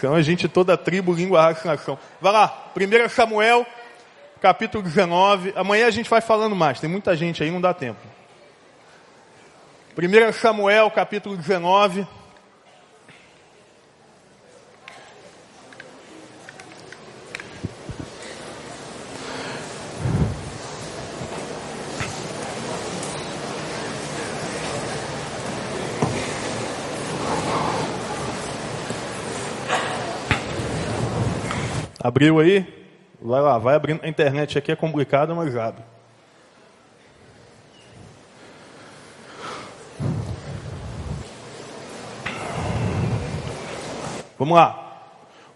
Chama a gente toda tribo, língua, raça, nação. Vai lá, 1 Samuel, capítulo 19. Amanhã a gente vai falando mais, tem muita gente aí, não dá tempo. 1 Samuel, capítulo 19. Abriu aí? Vai lá, vai abrindo. A internet aqui é complicada, mas abre. Vamos lá.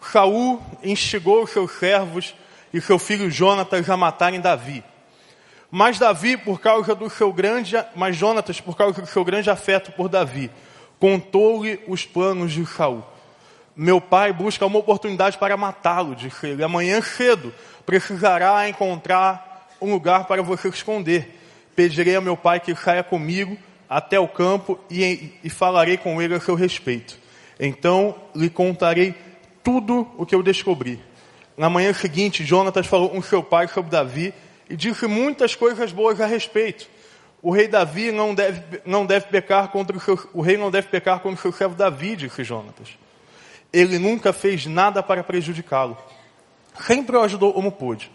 Saul instigou seus servos e seu filho Jonatas a matarem Davi. Mas Davi, por causa do seu grande, mas Jonatas, por causa do seu grande afeto por Davi, contou-lhe os planos de Saul meu pai busca uma oportunidade para matá-lo, disse ele. Amanhã cedo precisará encontrar um lugar para você esconder. Pedirei a meu pai que saia comigo até o campo e, e falarei com ele a seu respeito. Então lhe contarei tudo o que eu descobri. Na manhã seguinte, Jonatas falou com seu pai sobre Davi e disse muitas coisas boas a respeito. O rei Davi não deve, não deve pecar contra o seu, o rei não deve pecar contra o seu servo Davi, disse Jonatas. Ele nunca fez nada para prejudicá-lo. Sempre o ajudou como pôde.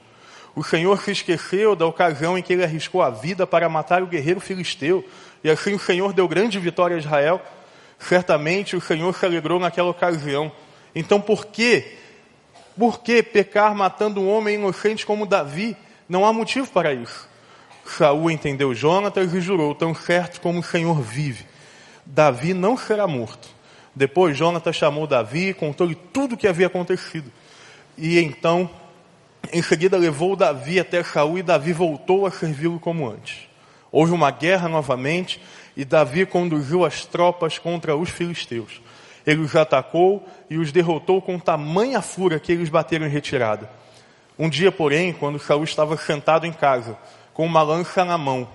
O Senhor se esqueceu da ocasião em que ele arriscou a vida para matar o guerreiro filisteu, e assim o Senhor deu grande vitória a Israel. Certamente o Senhor se alegrou naquela ocasião. Então por que, por que pecar matando um homem inocente como Davi? Não há motivo para isso. Saul entendeu Jonatas e jurou, tão certo como o Senhor vive. Davi não será morto. Depois Jonatas chamou Davi e contou-lhe tudo o que havia acontecido. E então, em seguida, levou Davi até Saul e Davi voltou a servi-lo como antes. Houve uma guerra novamente e Davi conduziu as tropas contra os filisteus. Ele os atacou e os derrotou com tamanha fúria que eles bateram em retirada. Um dia, porém, quando Saul estava sentado em casa, com uma lança na mão,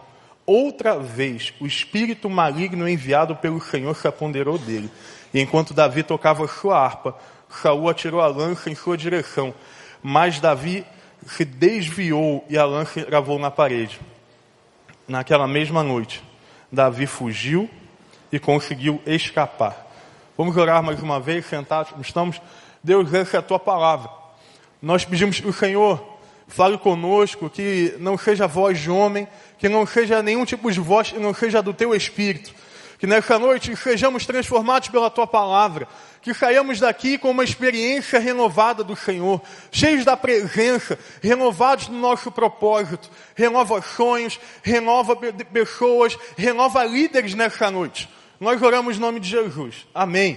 outra vez o espírito maligno enviado pelo Senhor se apoderou dele e enquanto Davi tocava sua harpa, Saul atirou a lança em sua direção. Mas Davi se desviou e a lança gravou na parede. Naquela mesma noite, Davi fugiu e conseguiu escapar. Vamos orar mais uma vez, sentados estamos. Deus, essa é a tua palavra. Nós pedimos que o Senhor fale conosco, que não seja voz de homem, que não seja nenhum tipo de voz, que não seja do teu espírito que nessa noite sejamos transformados pela tua palavra, que saiamos daqui com uma experiência renovada do Senhor, cheios da presença, renovados no nosso propósito, renova sonhos, renova pessoas, renova líderes nessa noite. Nós oramos em nome de Jesus. Amém.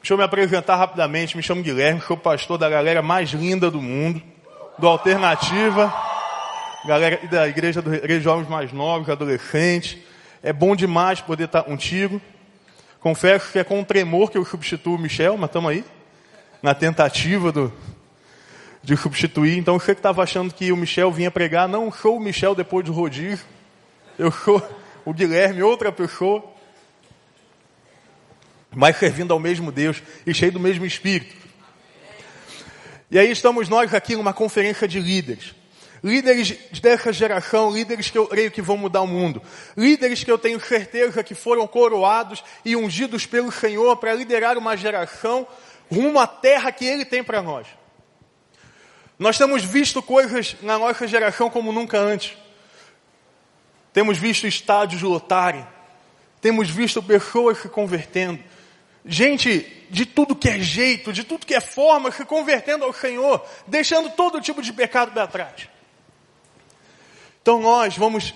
Deixa eu me apresentar rapidamente. Me chamo Guilherme, sou pastor da galera mais linda do mundo, do Alternativa, galera da igreja dos jovens mais novos, adolescentes. É bom demais poder estar contigo. Confesso que é com tremor que eu substituo o Michel, mas estamos aí. Na tentativa do, de substituir. Então você que estava achando que o Michel vinha pregar, não sou o Michel depois do rodízio. Eu sou o Guilherme, outra pessoa. Mas servindo ao mesmo Deus e cheio do mesmo Espírito. E aí estamos nós aqui numa conferência de líderes líderes dessa geração, líderes que eu creio que vão mudar o mundo, líderes que eu tenho certeza que foram coroados e ungidos pelo Senhor para liderar uma geração rumo à terra que Ele tem para nós. Nós temos visto coisas na nossa geração como nunca antes. Temos visto estádios lotarem, temos visto pessoas se convertendo, gente de tudo que é jeito, de tudo que é forma, se convertendo ao Senhor, deixando todo tipo de pecado para trás. Então nós vamos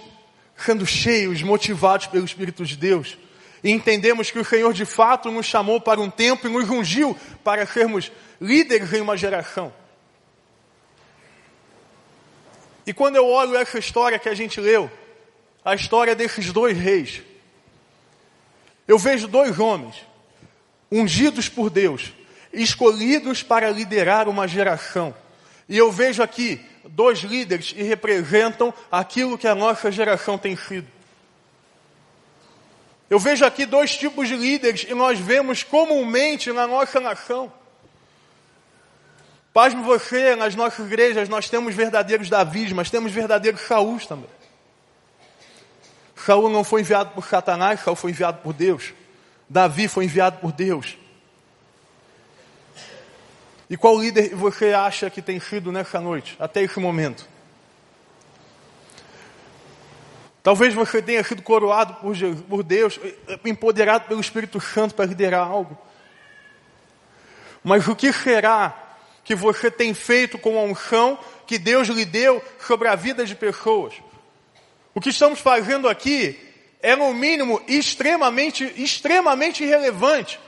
sendo cheios, motivados pelo Espírito de Deus e entendemos que o Senhor de fato nos chamou para um tempo e nos ungiu para sermos líderes em uma geração. E quando eu olho essa história que a gente leu, a história desses dois reis, eu vejo dois homens ungidos por Deus, escolhidos para liderar uma geração. E eu vejo aqui dois líderes e representam aquilo que a nossa geração tem sido. Eu vejo aqui dois tipos de líderes e nós vemos comumente na nossa nação. Pasme você, nas nossas igrejas nós temos verdadeiros Davis, mas temos verdadeiros Saúl também. Saúl não foi enviado por Satanás, Saúl foi enviado por Deus. Davi foi enviado por Deus. E qual líder você acha que tem sido nessa noite, até esse momento? Talvez você tenha sido coroado por, por Deus, empoderado pelo Espírito Santo para liderar algo. Mas o que será que você tem feito com a unção que Deus lhe deu sobre a vida de pessoas? O que estamos fazendo aqui é, no mínimo, extremamente, extremamente irrelevante.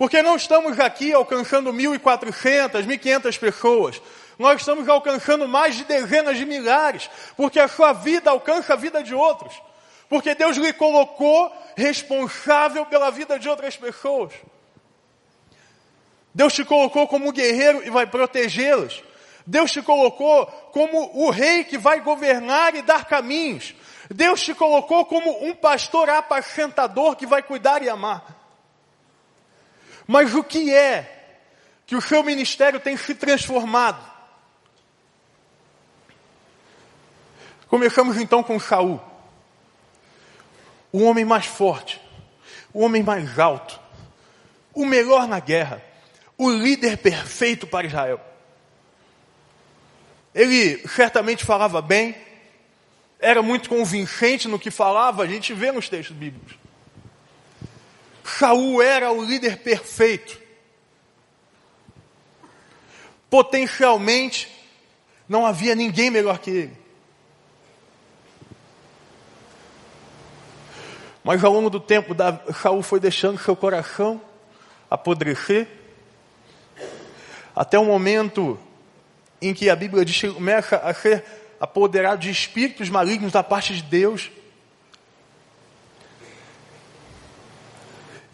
Porque não estamos aqui alcançando 1.400, 1.500 pessoas. Nós estamos alcançando mais de dezenas de milhares. Porque a sua vida alcança a vida de outros. Porque Deus lhe colocou responsável pela vida de outras pessoas. Deus te colocou como guerreiro e vai protegê-las. Deus te colocou como o rei que vai governar e dar caminhos. Deus te colocou como um pastor apacentador que vai cuidar e amar. Mas o que é que o seu ministério tem se transformado? Começamos então com Saul, o homem mais forte, o homem mais alto, o melhor na guerra, o líder perfeito para Israel. Ele certamente falava bem, era muito convincente no que falava, a gente vê nos textos bíblicos. Saul era o líder perfeito. Potencialmente, não havia ninguém melhor que ele. Mas ao longo do tempo, Saul foi deixando seu coração apodrecer, até o momento em que a Bíblia diz que começa a ser apoderado de espíritos malignos da parte de Deus.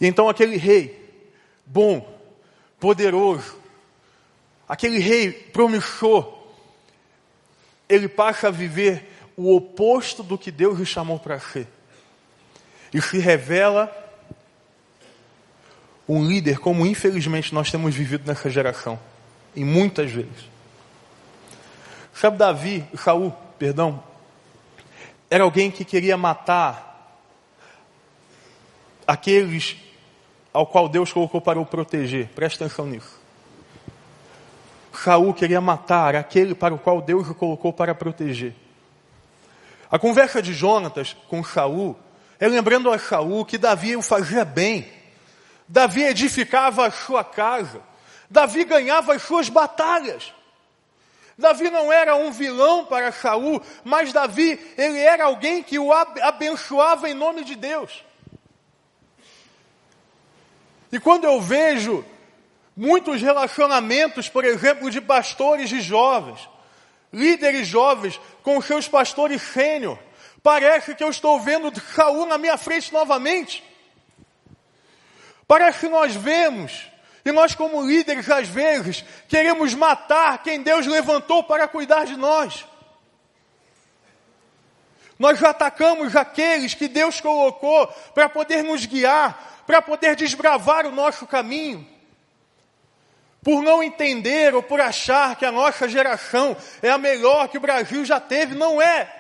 E então aquele rei, bom, poderoso, aquele rei promissor, ele passa a viver o oposto do que Deus lhe chamou para ser. E se revela um líder como infelizmente nós temos vivido nessa geração, e muitas vezes. Sabe Davi, Saul, perdão, era alguém que queria matar aqueles ao qual Deus colocou para o proteger. Presta atenção nisso. Saul queria matar aquele para o qual Deus o colocou para proteger. A conversa de Jonatas com Saul é lembrando a Saul que Davi o fazia bem. Davi edificava a sua casa. Davi ganhava as suas batalhas. Davi não era um vilão para Saul, mas Davi, ele era alguém que o abençoava em nome de Deus. E quando eu vejo muitos relacionamentos, por exemplo, de pastores de jovens, líderes jovens com seus pastores sênior, parece que eu estou vendo Saul na minha frente novamente. Parece que nós vemos e nós, como líderes, às vezes, queremos matar quem Deus levantou para cuidar de nós. Nós atacamos aqueles que Deus colocou para poder nos guiar, para poder desbravar o nosso caminho. Por não entender ou por achar que a nossa geração é a melhor que o Brasil já teve, não é.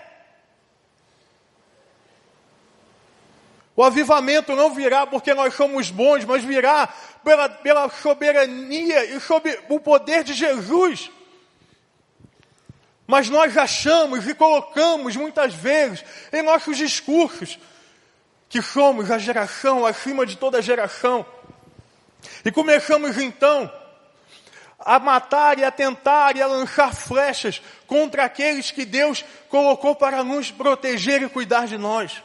O avivamento não virá porque nós somos bons, mas virá pela, pela soberania e sob o poder de Jesus. Mas nós achamos e colocamos muitas vezes em nossos discursos que somos a geração acima de toda geração. E começamos então a matar e a tentar e a lançar flechas contra aqueles que Deus colocou para nos proteger e cuidar de nós.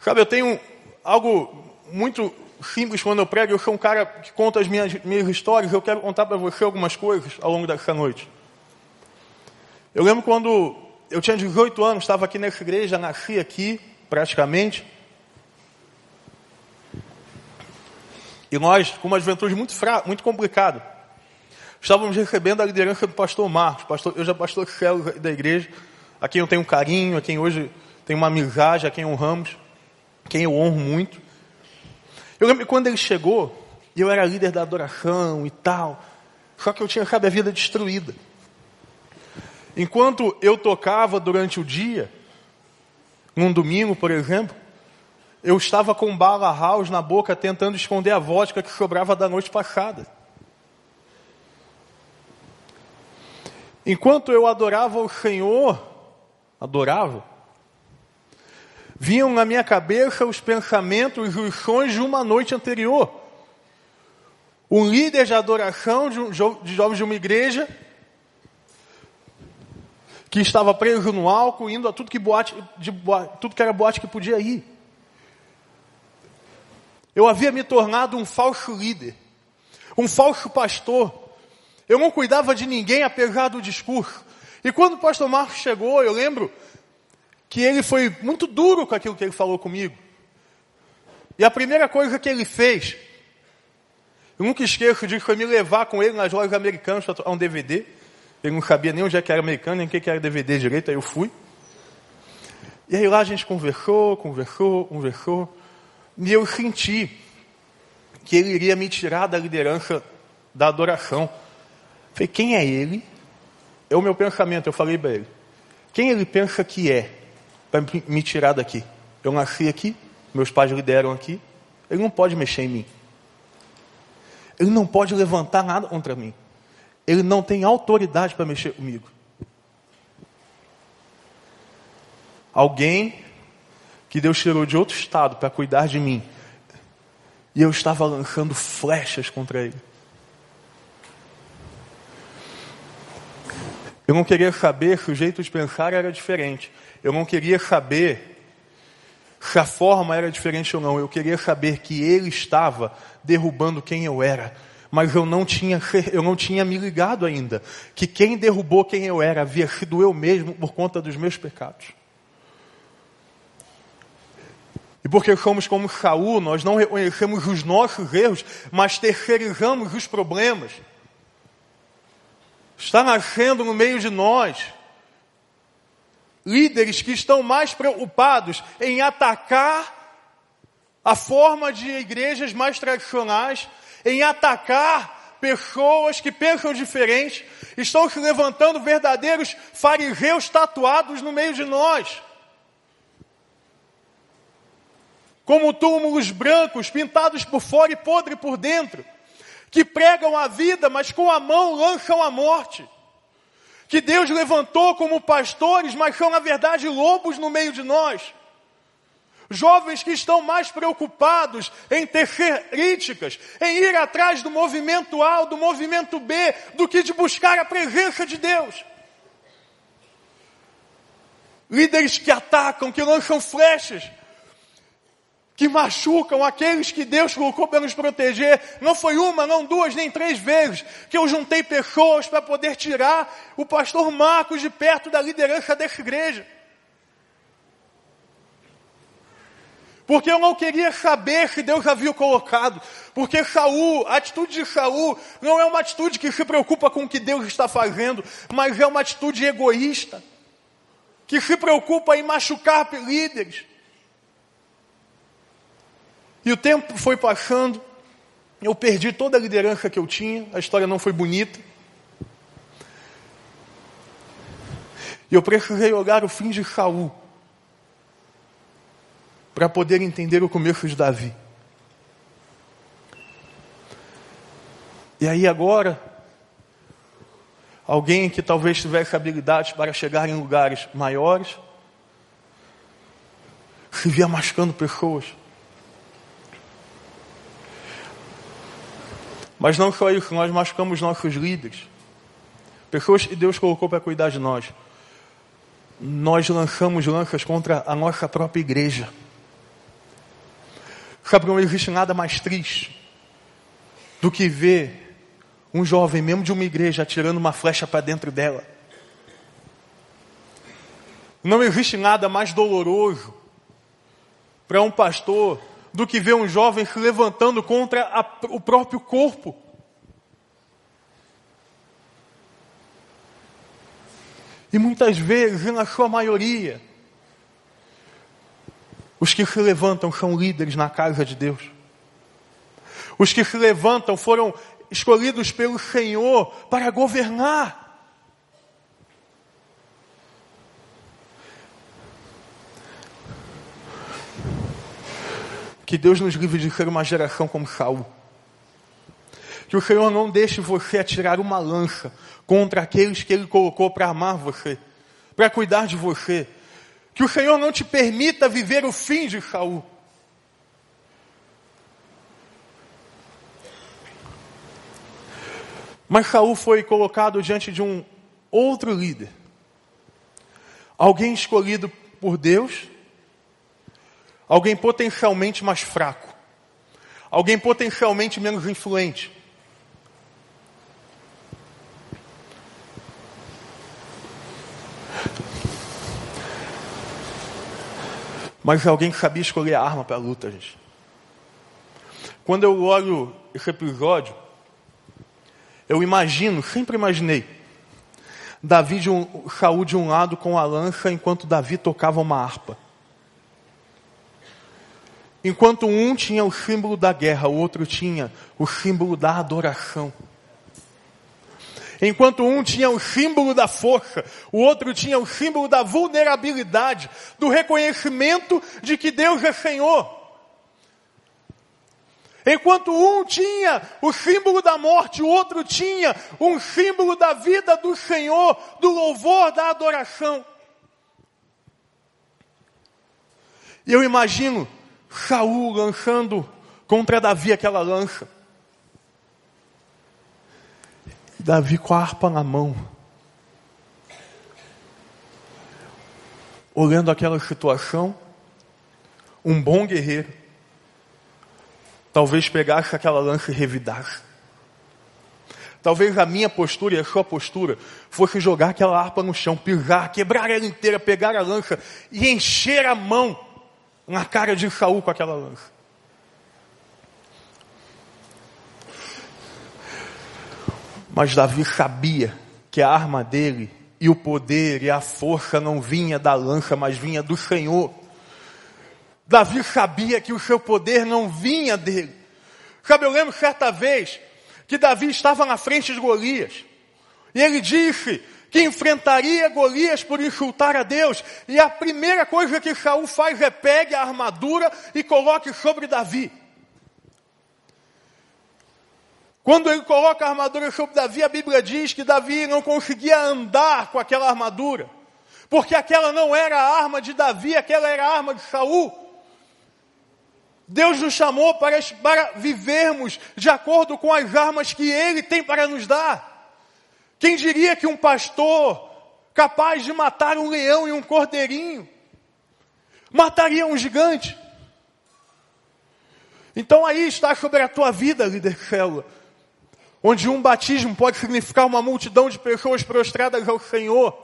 Sabe, eu tenho algo muito simples quando eu prego. Eu sou um cara que conta as minhas, minhas histórias. Eu quero contar para você algumas coisas ao longo dessa noite. Eu lembro quando eu tinha 18 anos, estava aqui nessa igreja, nasci aqui, praticamente. E nós, com uma juventude muito fraca, muito complicada, estávamos recebendo a liderança do pastor Marcos, pastor, eu já pastor céu da igreja, a quem eu tenho carinho, a quem hoje tem uma amizade a quem honramos, quem eu honro muito. Eu lembro quando ele chegou, eu era líder da adoração e tal, só que eu tinha cada vida destruída. Enquanto eu tocava durante o dia, num domingo, por exemplo, eu estava com bala house na boca tentando esconder a vodka que sobrava da noite passada. Enquanto eu adorava o Senhor, adorava, vinham na minha cabeça os pensamentos e os sonhos de uma noite anterior. Um líder de adoração de, de jovens de uma igreja que estava preso no álcool, indo a tudo que, boate, de, tudo que era boate que podia ir. Eu havia me tornado um falso líder, um falso pastor. Eu não cuidava de ninguém apesar do discurso. E quando o pastor Marcos chegou, eu lembro que ele foi muito duro com aquilo que ele falou comigo. E a primeira coisa que ele fez, eu nunca esqueço disso, foi me levar com ele nas lojas americanas para um DVD. Ele não sabia nem onde é que era americano, nem o que era DVD direito, aí eu fui. E aí lá a gente conversou, conversou, conversou. E eu senti que ele iria me tirar da liderança da adoração. Falei, quem é ele? É o meu pensamento, eu falei para ele. Quem ele pensa que é para me tirar daqui? Eu nasci aqui, meus pais lideram aqui, ele não pode mexer em mim. Ele não pode levantar nada contra mim. Ele não tem autoridade para mexer comigo. Alguém que Deus tirou de outro estado para cuidar de mim. E eu estava lançando flechas contra ele. Eu não queria saber se o jeito de pensar era diferente. Eu não queria saber se a forma era diferente ou não. Eu queria saber que ele estava derrubando quem eu era mas eu não tinha, eu não tinha me ligado ainda que quem derrubou quem eu era havia sido eu mesmo por conta dos meus pecados. E porque somos como Saul, nós não reconhecemos os nossos erros, mas terceirizamos os problemas. Está nascendo no meio de nós líderes que estão mais preocupados em atacar a forma de igrejas mais tradicionais em atacar pessoas que pensam diferente, estão se levantando verdadeiros fariseus tatuados no meio de nós. Como túmulos brancos, pintados por fora e podre por dentro, que pregam a vida, mas com a mão lançam a morte. Que Deus levantou como pastores, mas são na verdade lobos no meio de nós Jovens que estão mais preocupados em ter críticas, em ir atrás do movimento A ou do movimento B, do que de buscar a presença de Deus. Líderes que atacam, que lançam flechas, que machucam aqueles que Deus colocou para nos proteger. Não foi uma, não duas, nem três vezes que eu juntei pessoas para poder tirar o pastor Marcos de perto da liderança dessa igreja. Porque eu não queria saber se Deus havia colocado. Porque Saul, a atitude de Saul não é uma atitude que se preocupa com o que Deus está fazendo, mas é uma atitude egoísta, que se preocupa em machucar líderes. E o tempo foi passando, eu perdi toda a liderança que eu tinha, a história não foi bonita. E eu precisei olhar o fim de Saul para poder entender o começo de Davi. E aí agora, alguém que talvez tivesse habilidades para chegar em lugares maiores, se via machucando pessoas. Mas não só isso, nós machucamos nossos líderes. Pessoas que Deus colocou para cuidar de nós. Nós lançamos lanças contra a nossa própria igreja. Sabe, não existe nada mais triste do que ver um jovem, mesmo de uma igreja, atirando uma flecha para dentro dela. Não existe nada mais doloroso para um pastor do que ver um jovem se levantando contra a, o próprio corpo. E muitas vezes, na sua maioria, Os que se levantam são líderes na casa de Deus. Os que se levantam foram escolhidos pelo Senhor para governar. Que Deus nos livre de ser uma geração como Saul. Que o Senhor não deixe você atirar uma lança contra aqueles que Ele colocou para amar você, para cuidar de você. Que o Senhor não te permita viver o fim de Saul. Mas Saul foi colocado diante de um outro líder. Alguém escolhido por Deus, alguém potencialmente mais fraco, alguém potencialmente menos influente. Mas alguém que sabia escolher a arma para a luta, gente. Quando eu olho esse episódio, eu imagino, sempre imaginei, Davi de um, Saul de um lado com a lança, enquanto Davi tocava uma harpa. Enquanto um tinha o símbolo da guerra, o outro tinha o símbolo da adoração. Enquanto um tinha o símbolo da força, o outro tinha o símbolo da vulnerabilidade, do reconhecimento de que Deus é Senhor. Enquanto um tinha o símbolo da morte, o outro tinha um símbolo da vida do Senhor, do louvor, da adoração. E eu imagino Saul lançando contra Davi aquela lança. Davi com a harpa na mão, olhando aquela situação, um bom guerreiro, talvez pegasse aquela lança e revidasse. Talvez a minha postura e a sua postura fosse jogar aquela harpa no chão, pisar, quebrar ela inteira, pegar a lança e encher a mão na cara de Saul com aquela lança. Mas Davi sabia que a arma dele e o poder e a força não vinha da lança, mas vinha do Senhor. Davi sabia que o seu poder não vinha dele. Sabe, eu lembro certa vez que Davi estava na frente de Golias. E ele disse que enfrentaria Golias por insultar a Deus. E a primeira coisa que Saul faz é pegue a armadura e coloque sobre Davi. Quando ele coloca a armadura sobre Davi, a Bíblia diz que Davi não conseguia andar com aquela armadura, porque aquela não era a arma de Davi, aquela era a arma de Saul. Deus nos chamou para, para vivermos de acordo com as armas que Ele tem para nos dar. Quem diria que um pastor capaz de matar um leão e um cordeirinho mataria um gigante? Então aí está sobre a tua vida, líder célula onde um batismo pode significar uma multidão de pessoas prostradas ao Senhor,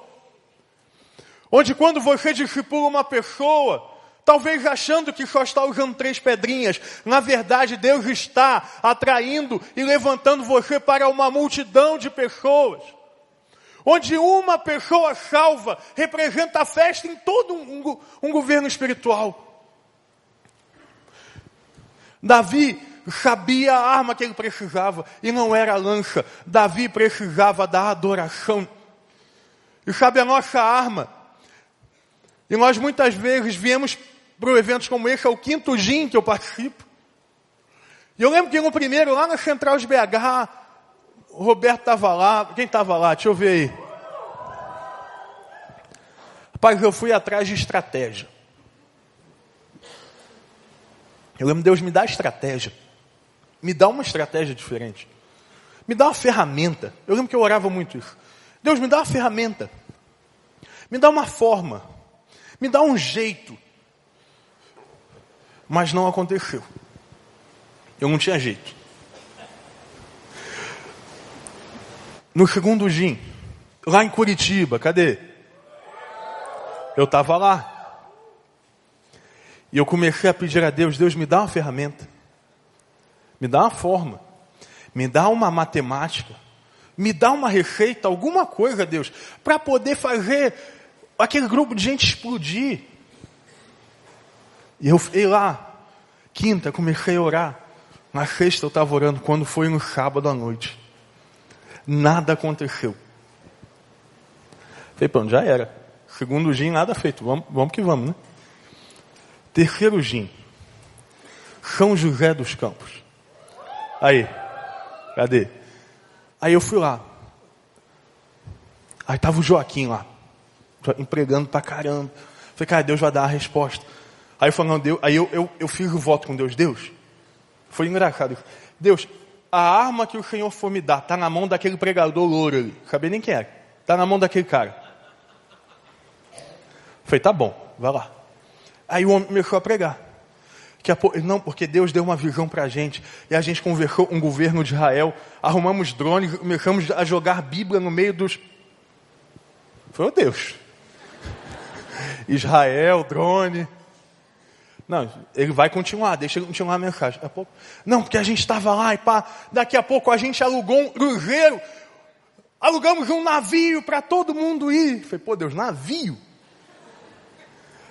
onde quando você discipula uma pessoa, talvez achando que só está usando três pedrinhas, na verdade Deus está atraindo e levantando você para uma multidão de pessoas, onde uma pessoa salva representa a festa em todo um, um, governo espiritual. Davi sabia a arma que ele precisava e não era a lança. Davi precisava da adoração. E sabe a nossa arma? E nós muitas vezes viemos para eventos como esse, é o quinto GIM que eu participo. E eu lembro que no primeiro, lá na Central de BH, o Roberto estava lá. Quem estava lá? Deixa eu ver aí. Rapaz, eu fui atrás de estratégia. Eu lembro, Deus me dá estratégia. Me dá uma estratégia diferente. Me dá uma ferramenta. Eu lembro que eu orava muito isso. Deus, me dá uma ferramenta. Me dá uma forma. Me dá um jeito. Mas não aconteceu. Eu não tinha jeito. No segundo GIM, lá em Curitiba, cadê? Eu estava lá. E eu comecei a pedir a Deus, Deus me dá uma ferramenta me dá uma forma, me dá uma matemática, me dá uma receita, alguma coisa, Deus, para poder fazer aquele grupo de gente explodir. E eu fiquei lá, quinta, comecei a orar. Na sexta eu estava orando, quando foi no sábado à noite. Nada aconteceu. Falei, pronto, já era. Segundo gin, nada feito. Vamos, vamos que vamos, né? Terceiro gin. São José dos Campos. Aí. Cadê? Aí eu fui lá. Aí tava o Joaquim lá. Empregando pra caramba. Falei, cara, Deus vai dar a resposta. Aí eu falei, não, Deus, aí eu, eu, eu fiz o voto com Deus. Deus, foi engraçado. Deus, a arma que o Senhor for me dar está na mão daquele pregador louro ali. Sabia nem quem é. Está na mão daquele cara. Falei, tá bom, vai lá. Aí o homem começou a pregar. Que a, não, porque Deus deu uma visão para a gente. E a gente conversou um governo de Israel. Arrumamos drones, começamos a jogar Bíblia no meio dos. Foi o Deus. Israel, drone. Não, ele vai continuar, deixa ele continuar a mensagem. A pouco, não, porque a gente estava lá e pá, daqui a pouco a gente alugou um cruzeiro, alugamos um navio para todo mundo ir. falei, pô, Deus, navio?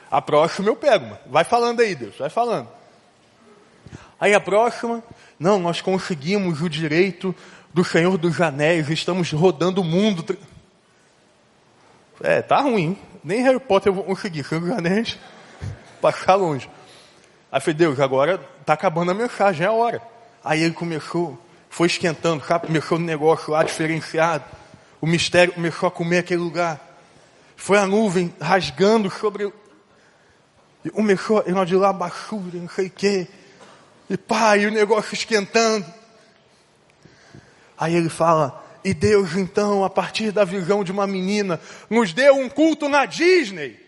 A próxima eu pego, vai falando aí, Deus, vai falando. Aí a próxima, não, nós conseguimos o direito do Senhor dos Anéis, estamos rodando o mundo. É, tá ruim. Nem Harry Potter eu vou conseguir, Senhor dos Anéis, passar longe. Aí falei, Deus, agora está acabando a mensagem, é a hora. Aí ele começou, foi esquentando, sabe? começou no negócio lá diferenciado. O mistério começou a comer aquele lugar. Foi a nuvem rasgando sobre. E começou, e nós de lá baixura, não sei o quê. E e o negócio esquentando. Aí ele fala, e Deus então, a partir da visão de uma menina, nos deu um culto na Disney.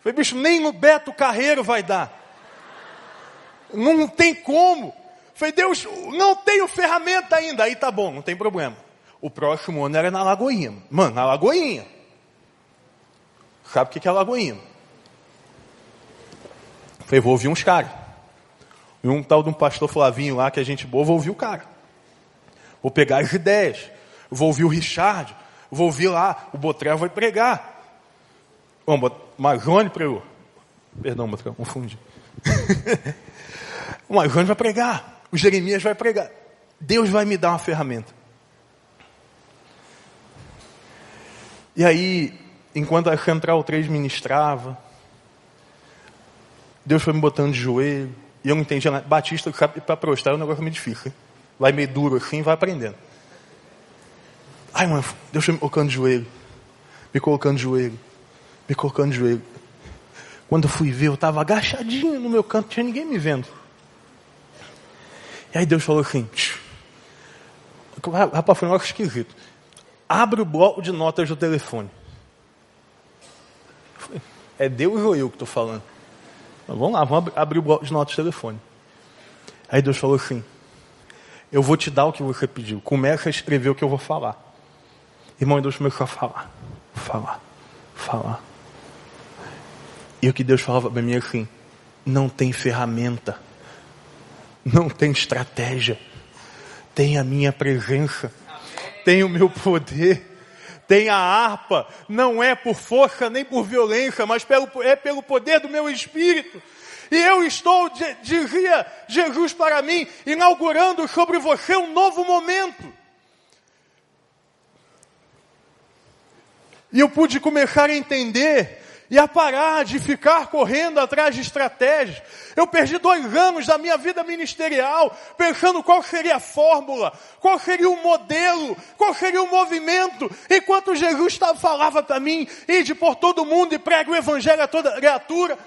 Falei, bicho, nem no Beto Carreiro vai dar. Não tem como. Falei, Deus, não tenho ferramenta ainda. Aí tá bom, não tem problema. O próximo ano era na Lagoinha. Mano, na Lagoinha. Sabe o que é Lagoinha? Falei, vou ouvir uns caras. E um tal de um pastor Flavinho lá, que a gente boa, vou ouvir o cara. Vou pegar as ideias. Vou ouvir o Richard. Vou ouvir lá, o Botrel vai pregar. Bom, Marjone pregou. Perdão, Botrel, confundi. o Marjone vai pregar. O Jeremias vai pregar. Deus vai me dar uma ferramenta. E aí, enquanto a Central 3 ministrava, Deus foi me botando de joelho. E eu não entendia nada. Batista, para prostrar é um negócio meio difícil. Vai meio duro assim, vai aprendendo. Ai, mano, Deus me colocando de joelho. Me colocando de joelho. Me colocando de joelho. Quando eu fui ver, eu estava agachadinho no meu canto, tinha ninguém me vendo. E aí Deus falou assim: rapaz, foi um negócio esquisito. Abre o bloco de notas do telefone. É Deus ou eu que estou falando? Vamos lá, vamos abrir o bloco de notas do telefone. Aí Deus falou assim: Eu vou te dar o que você pediu. Começa a escrever o que eu vou falar. Irmão, Deus começou a falar, falar, falar. E o que Deus falava para mim é assim: não tem ferramenta, não tem estratégia, tem a minha presença, tem o meu poder, tem a harpa, não é por força nem por violência, mas pelo, é pelo poder do meu espírito. E eu estou, dizia Jesus para mim, inaugurando sobre você um novo momento. E eu pude começar a entender e a parar de ficar correndo atrás de estratégias. Eu perdi dois anos da minha vida ministerial pensando qual seria a fórmula, qual seria o modelo, qual seria o movimento, enquanto Jesus falava para mim, ide por todo mundo e pregue o evangelho a toda criatura.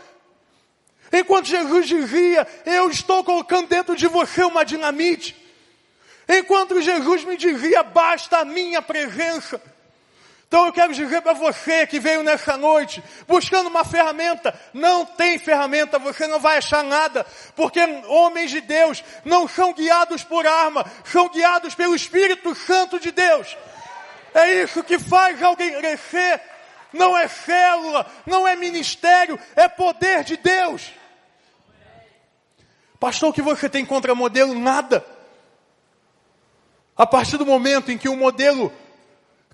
Enquanto Jesus dizia, eu estou colocando dentro de você uma dinamite. Enquanto Jesus me dizia, basta a minha presença. Então eu quero dizer para você que veio nessa noite buscando uma ferramenta, não tem ferramenta, você não vai achar nada, porque homens de Deus não são guiados por arma, são guiados pelo Espírito Santo de Deus. É isso que faz alguém crescer. Não é célula, não é ministério, é poder de Deus. Pastor, o que você tem contra modelo? Nada. A partir do momento em que o modelo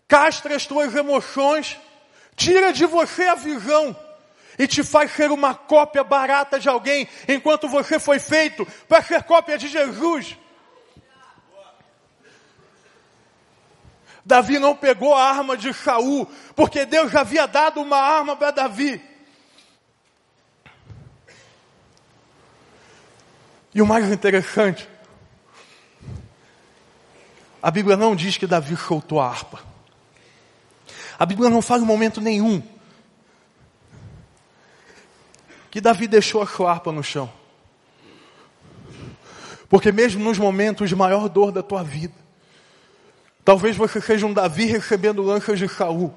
castra as tuas emoções, tira de você a visão e te faz ser uma cópia barata de alguém, enquanto você foi feito para ser cópia de Jesus. Davi não pegou a arma de Saul, porque Deus já havia dado uma arma para Davi. E o mais interessante, a Bíblia não diz que Davi soltou a harpa. A Bíblia não fala em momento nenhum que Davi deixou a sua harpa no chão. Porque mesmo nos momentos de maior dor da tua vida, talvez você seja um Davi recebendo lanças de Saul.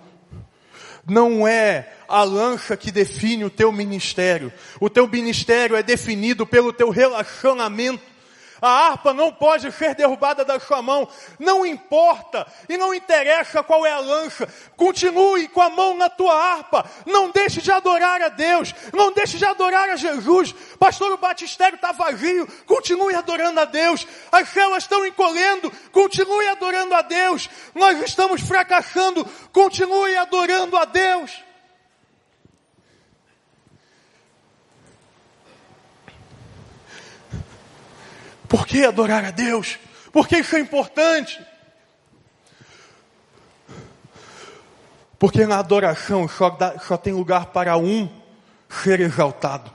Não é a lança que define o teu ministério. O teu ministério é definido pelo teu relacionamento a harpa não pode ser derrubada da sua mão. Não importa e não interessa qual é a lança. Continue com a mão na tua harpa. Não deixe de adorar a Deus. Não deixe de adorar a Jesus. Pastor, o batistério está vazio. Continue adorando a Deus. As células estão encolhendo. Continue adorando a Deus. Nós estamos fracassando. Continue adorando a Deus. Por que adorar a Deus? Por que isso é importante? Porque na adoração só, dá, só tem lugar para um ser exaltado.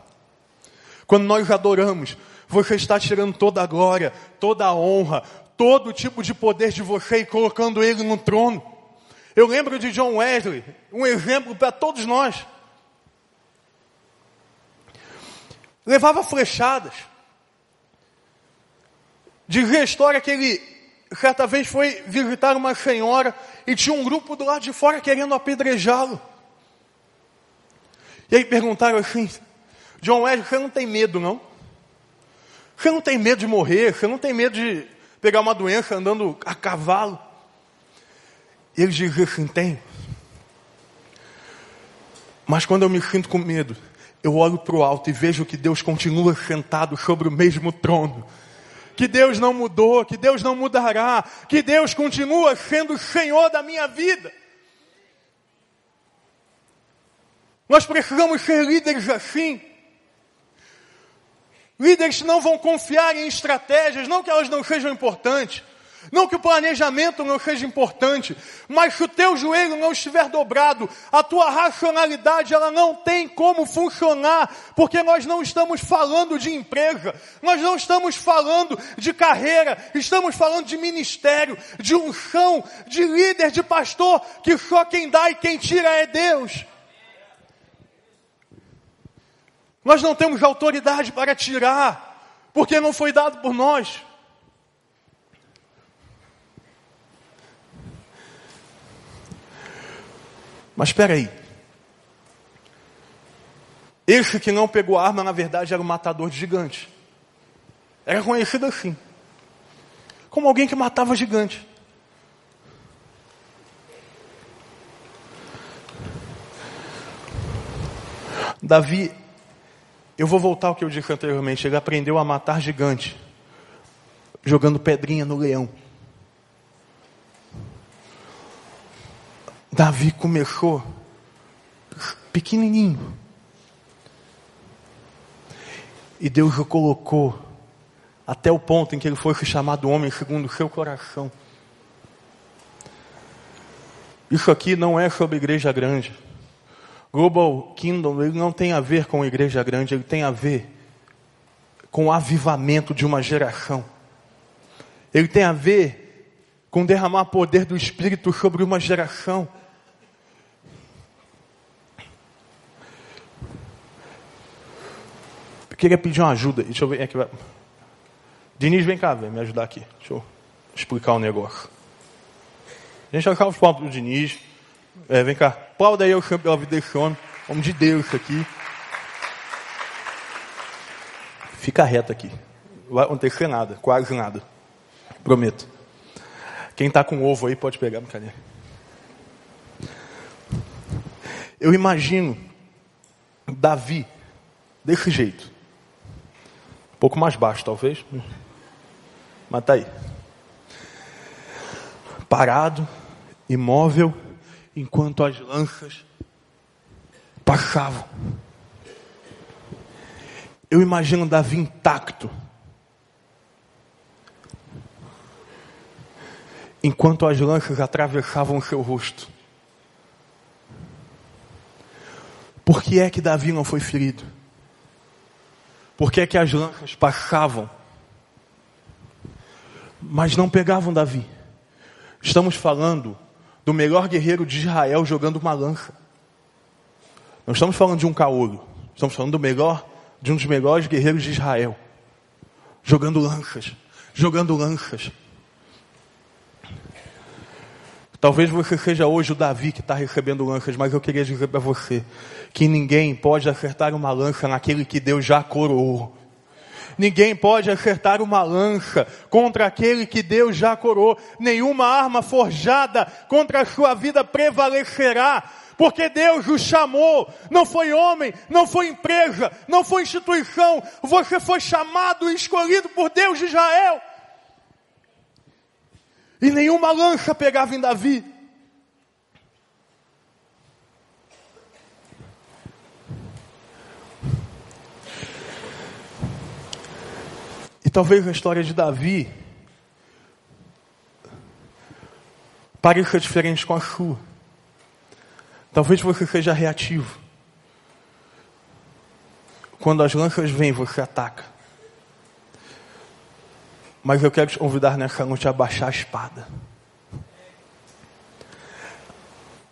Quando nós adoramos, você está tirando toda a glória, toda a honra, todo tipo de poder de você e colocando ele no trono. Eu lembro de John Wesley, um exemplo para todos nós. Levava flechadas. Diz a história que ele, certa vez, foi visitar uma senhora e tinha um grupo do lado de fora querendo apedrejá-lo. E aí perguntaram assim: John Wesley, você não tem medo, não? Você não tem medo de morrer? Você não tem medo de pegar uma doença andando a cavalo? E ele diz assim: tenho. Mas quando eu me sinto com medo, eu olho para o alto e vejo que Deus continua sentado sobre o mesmo trono que Deus não mudou, que Deus não mudará, que Deus continua sendo o Senhor da minha vida. Nós precisamos ser líderes assim. Líderes não vão confiar em estratégias, não que elas não sejam importantes, não que o planejamento não seja importante, mas se o teu joelho não estiver dobrado, a tua racionalidade ela não tem como funcionar, porque nós não estamos falando de empresa, nós não estamos falando de carreira, estamos falando de ministério, de unção, de líder, de pastor, que só quem dá e quem tira é Deus. Nós não temos autoridade para tirar, porque não foi dado por nós. Mas espera aí. Esse que não pegou arma, na verdade, era um matador de gigantes. Era conhecido assim. Como alguém que matava gigante. Davi, eu vou voltar ao que eu disse anteriormente, ele aprendeu a matar gigante, jogando pedrinha no leão. Davi começou pequenininho. E Deus o colocou até o ponto em que ele foi chamado homem segundo o seu coração. Isso aqui não é sobre igreja grande. Global Kingdom ele não tem a ver com igreja grande, ele tem a ver com o avivamento de uma geração. Ele tem a ver com derramar poder do Espírito sobre uma geração. Eu queria pedir uma ajuda. Deixa eu ver aqui. Diniz, vem cá, vem me ajudar aqui. Deixa eu explicar o um negócio. A gente colocar os palmos do Diniz. É, vem cá. Aplauda aí o chão pela vida desse homem. Homem de Deus aqui. Fica reto aqui. Não vai acontecer nada, quase nada. Prometo. Quem está com ovo aí pode pegar, brincadeira. Eu imagino Davi desse jeito. Um pouco mais baixo, talvez. Mas tá aí. Parado, imóvel, enquanto as lanças passavam. Eu imagino Davi intacto. Enquanto as lanças atravessavam seu rosto. Por que é que Davi não foi ferido? Por que é que as lanças passavam? Mas não pegavam Davi. Estamos falando do melhor guerreiro de Israel jogando uma lança. Não estamos falando de um caolho. Estamos falando do melhor, de um dos melhores guerreiros de Israel. Jogando lanças. Jogando lanças. Talvez você seja hoje o Davi que está recebendo lanças, mas eu queria dizer para você que ninguém pode acertar uma lança naquele que Deus já coroou. Ninguém pode acertar uma lança contra aquele que Deus já coroou. Nenhuma arma forjada contra a sua vida prevalecerá. Porque Deus o chamou, não foi homem, não foi empresa, não foi instituição, você foi chamado e escolhido por Deus de Israel. E nenhuma lança pegava em Davi. E talvez a história de Davi pareça diferente com a sua. Talvez você seja reativo. Quando as lanças vêm, você ataca. Mas eu quero te convidar nessa noite a baixar a espada.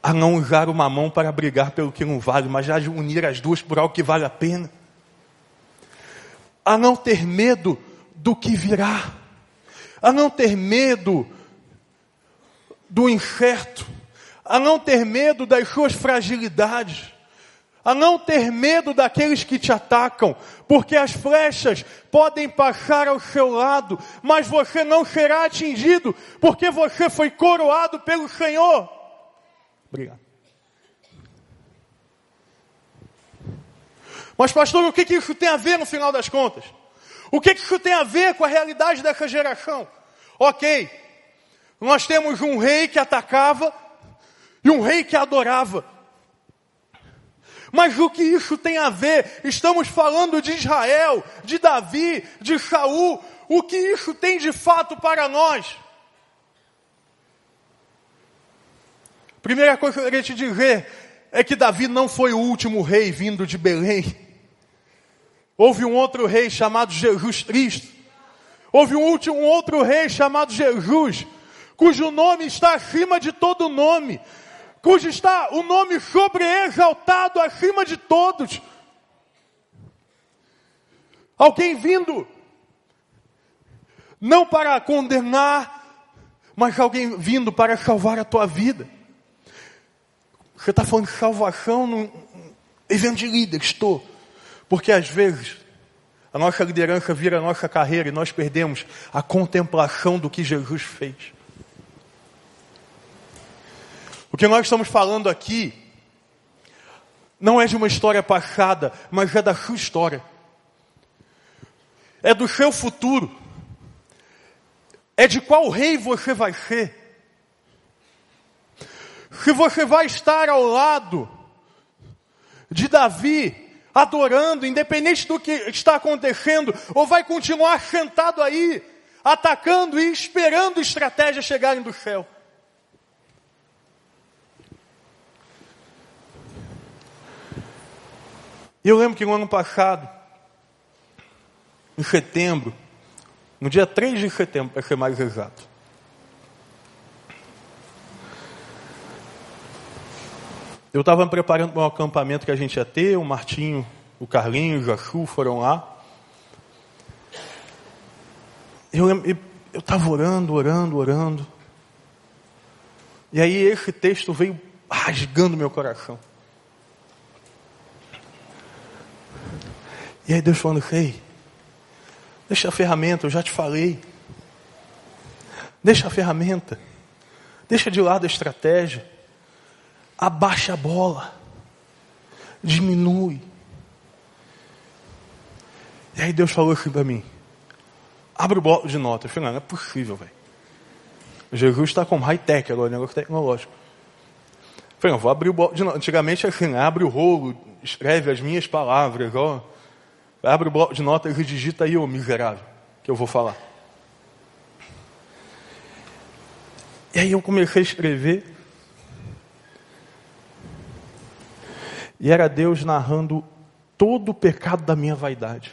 A não usar uma mão para brigar pelo que não vale, mas a unir as duas por algo que vale a pena. A não ter medo do que virá. A não ter medo do incerto. A não ter medo das suas fragilidades a não ter medo daqueles que te atacam, porque as flechas podem passar ao seu lado, mas você não será atingido, porque você foi coroado pelo Senhor. Obrigado. Mas, pastor, o que, que isso tem a ver no final das contas? O que, que isso tem a ver com a realidade dessa geração? Ok, nós temos um rei que atacava e um rei que adorava. Mas o que isso tem a ver? Estamos falando de Israel, de Davi, de Saul. O que isso tem de fato para nós? Primeira coisa que eu queria te dizer é que Davi não foi o último rei vindo de Belém. Houve um outro rei chamado Jesus Cristo. Houve um, último, outro rei chamado Jesus, cujo nome está acima de todo nome cujo está o nome sobre-exaltado acima de todos. Alguém vindo, não para condenar, mas alguém vindo para salvar a tua vida. Você está falando de salvação no evento de líder, estou. Porque às vezes a nossa liderança vira a nossa carreira e nós perdemos a contemplação do que Jesus fez. O que nós estamos falando aqui não é de uma história passada, mas é da sua história. É do seu futuro. É de qual rei você vai ser. Se você vai estar ao lado de Davi, adorando, independente do que está acontecendo, ou vai continuar sentado aí, atacando e esperando estratégias chegarem do céu. E eu lembro que no ano passado, em setembro, no dia 3 de setembro, para ser mais exato, eu estava me preparando para um acampamento que a gente ia ter, o Martinho, o Carlinhos, a Chu foram lá. Eu estava orando, orando, orando. E aí esse texto veio rasgando meu coração. E aí Deus falando, rei, deixa a ferramenta, eu já te falei. Deixa a ferramenta. Deixa de lado a estratégia. Abaixa a bola. Diminui. E aí Deus falou assim para mim. Abre o bloco de notas. Eu falei, não, não é possível, velho. Jesus está com high-tech agora, negócio tecnológico. Eu falei, não, vou abrir o bloco de notas. Antigamente, assim, abre o rolo, escreve as minhas palavras, ó. Abre o bloco de notas e digita aí, ô miserável, que eu vou falar. E aí eu comecei a escrever. E era Deus narrando todo o pecado da minha vaidade.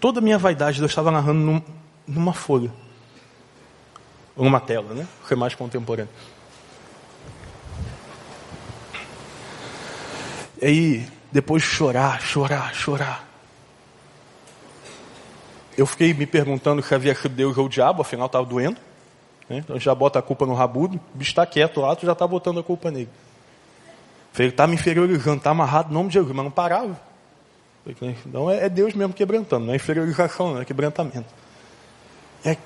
Toda a minha vaidade Deus estava narrando num, numa folha. Ou numa tela, né? Foi mais contemporâneo. Aí, depois de chorar, chorar, chorar. Eu fiquei me perguntando se havia sido Deus ou o diabo, afinal estava doendo. Né? Então já bota a culpa no rabudo, o bicho está quieto lá, tu já está botando a culpa nele. Falei, está me inferiorizando, está amarrado no nome de Jesus, mas não parava. Então é, é Deus mesmo quebrantando, não é inferiorização, não é quebrantamento. É...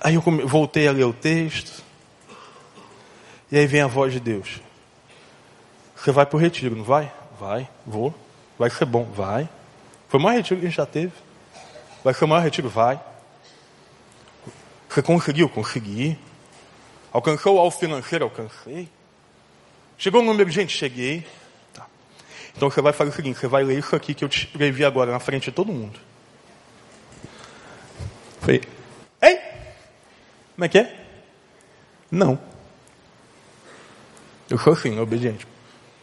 Aí eu voltei a ler o texto, e aí vem a voz de Deus. Você vai para o retiro, não vai? Vai, vou. Vai ser bom, vai. Foi o maior retiro que a gente já teve. Vai ser o maior retiro, vai. Você conseguiu? Consegui. Alcançou o alvo financeiro? Alcancei. Chegou o número de gente? Cheguei. Tá. Então você vai fazer o seguinte: você vai ler isso aqui que eu te escrevi agora na frente de todo mundo. Falei, ei! Como é que é? Não. Eu sou assim, obediente.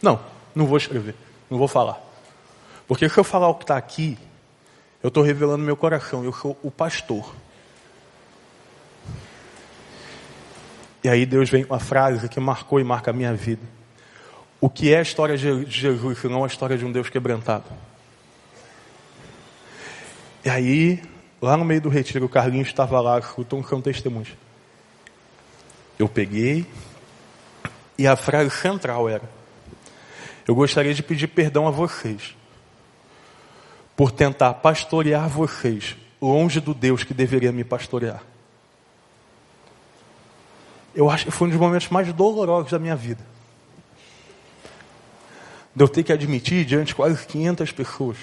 Não, não vou escrever, não vou falar. Porque se eu falar o que está aqui, eu estou revelando meu coração, eu sou o pastor. E aí Deus vem com uma frase que marcou e marca a minha vida. O que é a história de Jesus, se não a história de um Deus quebrantado? E aí, lá no meio do retiro, o Carlinhos estava lá, escutou um testemunho. Eu peguei, e a frase central era: Eu gostaria de pedir perdão a vocês por tentar pastorear vocês longe do Deus que deveria me pastorear. Eu acho que foi um dos momentos mais dolorosos da minha vida. De eu ter que admitir diante de quase 500 pessoas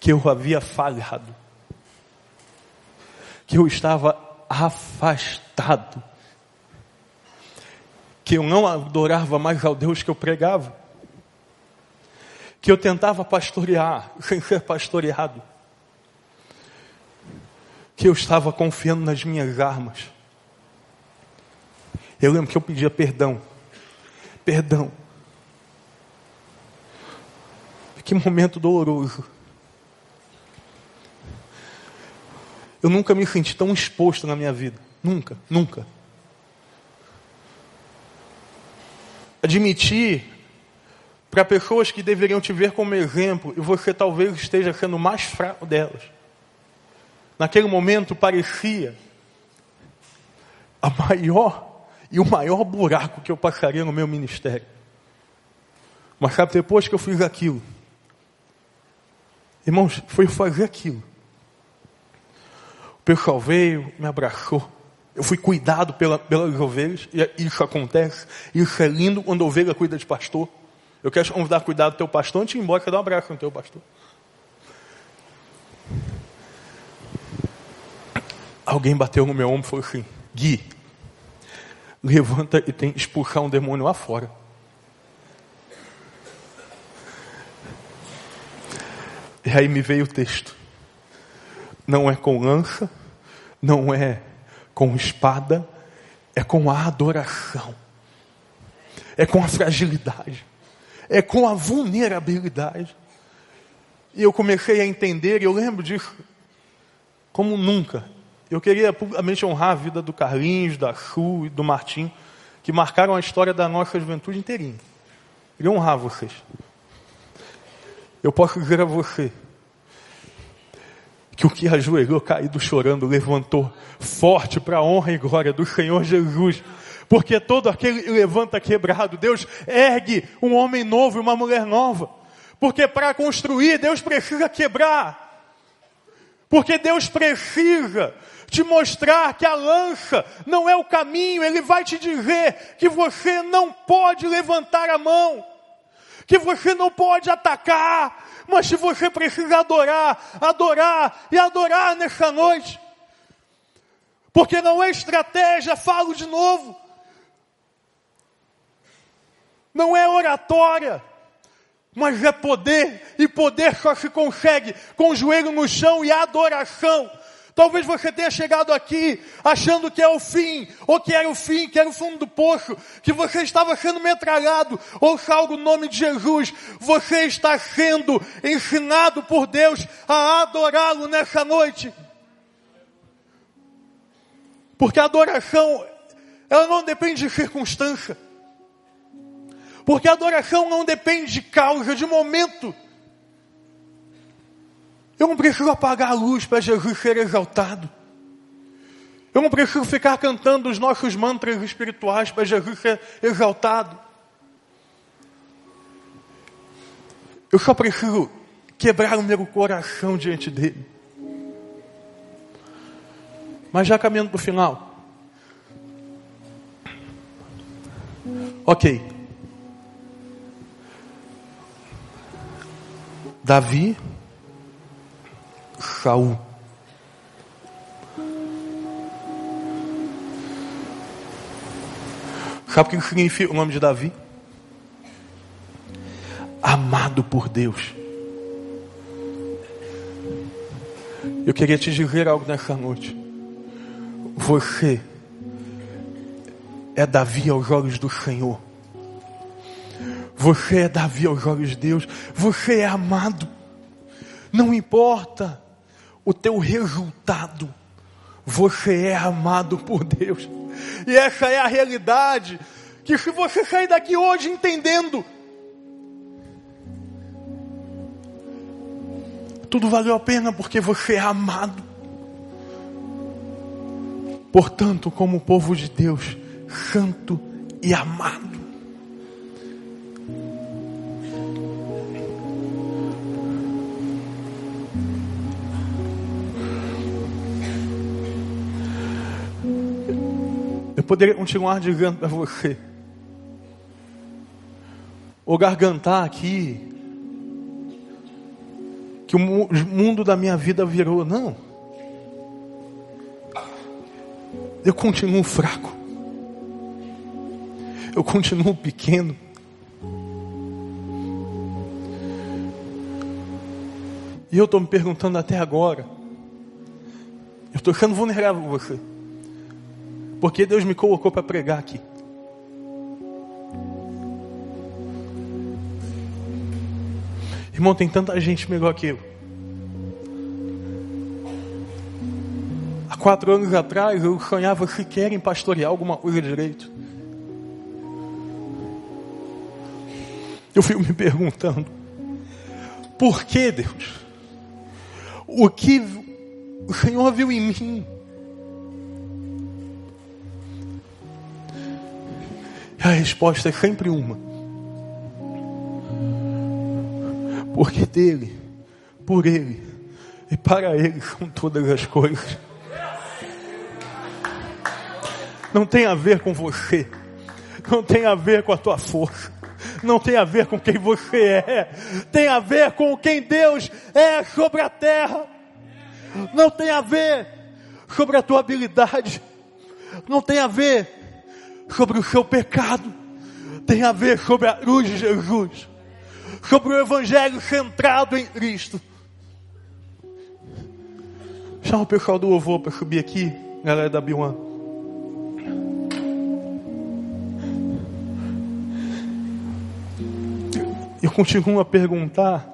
que eu havia falhado, que eu estava afastado que eu não adorava mais ao Deus que eu pregava, que eu tentava pastorear sem ser pastoreado, que eu estava confiando nas minhas armas. Eu lembro que eu pedia perdão, perdão. Que momento doloroso. Eu nunca me senti tão exposto na minha vida. Nunca, nunca. Admitir para pessoas que deveriam te ver como exemplo e você talvez esteja sendo mais fraco delas. Naquele momento parecia a maior e o maior buraco que eu passaria no meu ministério. Mas sabe, depois que eu fiz aquilo, irmãos, foi fazer aquilo. O pessoal veio, me abraçou, eu fui cuidado pela, pelas ovelhas, e isso acontece. Isso é lindo quando a ovelha cuida de pastor. Eu quero convidar cuidado do teu pastor antes de ir embora, quero dar um abraço no teu pastor. Alguém bateu no meu ombro e falou assim: Gui, levanta e tem expulsar um demônio lá fora. E aí me veio o texto. Não é com lança, não é com espada, é com a adoração, é com a fragilidade, é com a vulnerabilidade. E eu comecei a entender, e eu lembro disso como nunca. Eu queria publicamente honrar a vida do Carlinhos, da Chu e do Martim, que marcaram a história da nossa juventude inteirinha. Queria honrar vocês. Eu posso dizer a você que o que ajoelhou caído chorando levantou forte para a honra e glória do Senhor Jesus. Porque todo aquele levanta quebrado, Deus ergue um homem novo e uma mulher nova. Porque para construir, Deus precisa quebrar. Porque Deus precisa te mostrar que a lança não é o caminho, Ele vai te dizer que você não pode levantar a mão, que você não pode atacar, mas se você precisa adorar, adorar e adorar nessa noite, porque não é estratégia, falo de novo. não é oratória, mas é poder, e poder só se consegue com o joelho no chão e adoração. Talvez você tenha chegado aqui achando que é o fim, ou que era o fim, que era o fundo do poço, que você estava sendo metralhado. Ouça algo no nome de Jesus. Você está sendo ensinado por Deus a adorá-lo nessa noite. Porque a adoração, ela não depende de circunstância. Porque a adoração não depende de causa, de momento. Eu não preciso apagar a luz para Jesus ser exaltado. Eu não preciso ficar cantando os nossos mantras espirituais para Jesus ser exaltado. Eu só preciso quebrar o meu coração diante dele. Mas já caminhando para o final. Ok. Davi Saul. Sabe o que significa o nome de Davi? Amado por Deus. Eu queria te dizer algo nessa noite. Você é Davi aos olhos do Senhor. Você é Davi aos olhos de Deus. Você é amado. Não importa o teu resultado. Você é amado por Deus. E essa é a realidade. Que se você sair daqui hoje entendendo, tudo valeu a pena porque você é amado. Portanto, como povo de Deus, santo e amado. Poderia continuar dizendo para você, ou gargantar aqui, que o mundo da minha vida virou. Não. Eu continuo fraco. Eu continuo pequeno. E eu estou me perguntando até agora. Eu estou sendo vulnerável com você. Porque Deus me colocou para pregar aqui. Irmão, tem tanta gente melhor que eu. Há quatro anos atrás eu sonhava sequer em pastorear alguma coisa direito. Eu fico me perguntando, por que Deus? O que o Senhor viu em mim? A resposta é sempre uma. Porque dele, por ele e para ele são todas as coisas. Não tem a ver com você. Não tem a ver com a tua força. Não tem a ver com quem você é. Tem a ver com quem Deus é sobre a terra. Não tem a ver sobre a tua habilidade. Não tem a ver sobre o seu pecado, tem a ver sobre a cruz de Jesus, sobre o Evangelho centrado em Cristo. Chama o pessoal do louvor para subir aqui, galera da Biwan. Eu continuo a perguntar,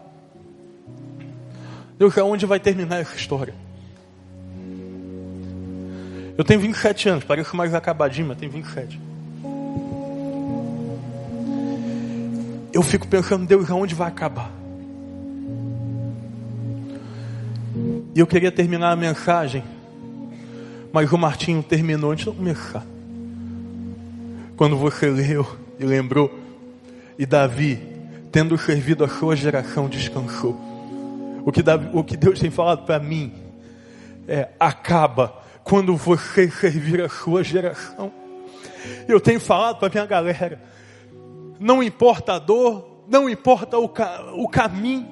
Deus, aonde vai terminar essa história? Eu tenho 27 anos, pareço mais acabadinho, mas tenho 27. Eu fico pensando, Deus, aonde vai acabar? E eu queria terminar a mensagem, mas o Martinho terminou antes de eu começar. Quando você leu e lembrou, e Davi, tendo servido a sua geração, descansou. O que, Davi, o que Deus tem falado para mim é: acaba quando você servir a sua geração. Eu tenho falado para minha galera, não importa a dor, não importa o, ca o caminho,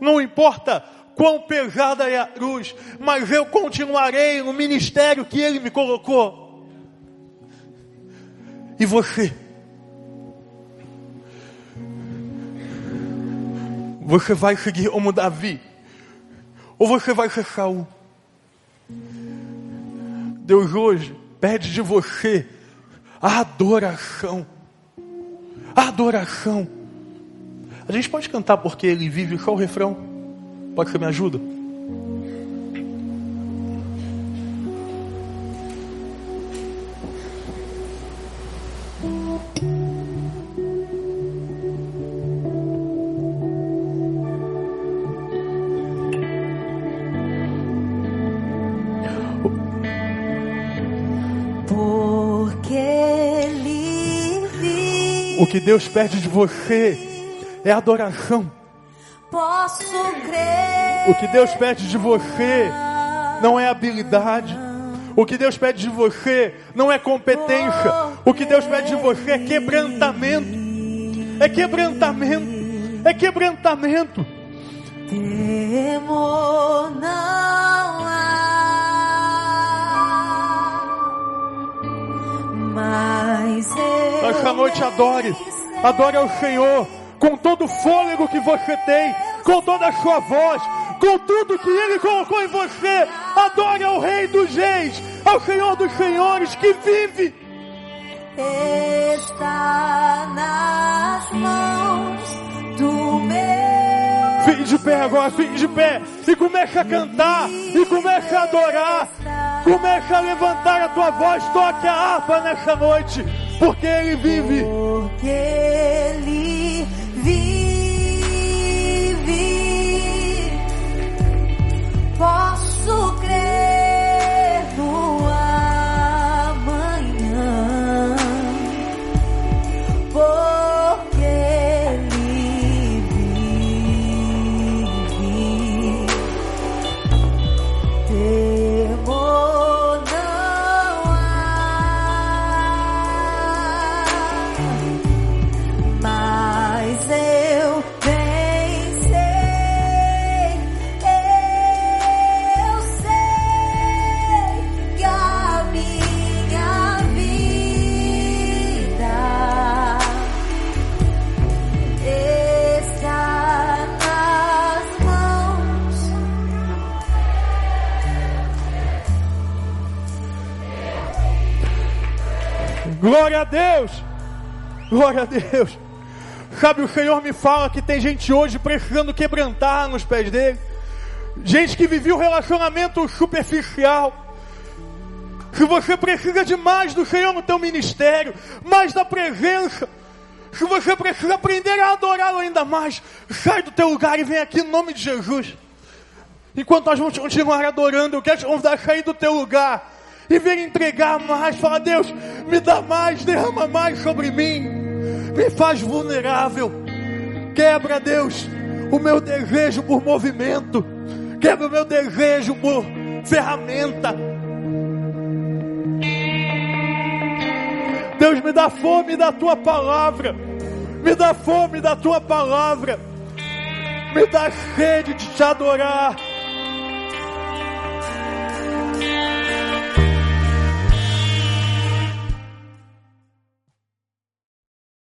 não importa quão pesada é a cruz, mas eu continuarei no ministério que Ele me colocou. E você? Você vai seguir como Davi? Ou você vai ser Saul? Deus hoje pede de você a adoração. A adoração. A gente pode cantar porque ele vive só o refrão? Pode ser me ajuda? O que Deus pede de você é adoração. Posso crer. O que Deus pede de você não é habilidade. O que Deus pede de você não é competência. O que Deus pede de você é quebrantamento. É quebrantamento. É quebrantamento. Temor não Esta noite adore. Adore ao Senhor com todo o fôlego que você tem, com toda a sua voz, com tudo que Ele colocou em você. Adore ao Rei dos Reis, ao Senhor dos Senhores que vive. está nas mãos do meu. Fique de pé agora, fique de pé. E comece a cantar. E comece a adorar. Comece a levantar a tua voz. Toque a harpa nessa noite. Porque Ele vive. Porque ele Glória a Deus. Sabe, o Senhor me fala que tem gente hoje precisando quebrantar nos pés dele. Gente que vivia um relacionamento superficial. Se você precisa de mais do Senhor no teu ministério, mais da presença, se você precisa aprender a adorá-lo ainda mais, sai do teu lugar e vem aqui em nome de Jesus. Enquanto nós vamos continuar adorando, eu quero te convidar a sair do teu lugar e vir entregar mais. Fala, Deus, me dá mais, derrama mais sobre mim, me faz vulnerável. Quebra, Deus, o meu desejo por movimento, quebra o meu desejo por ferramenta. Deus, me dá fome da tua palavra, me dá fome da tua palavra, me dá sede de te adorar.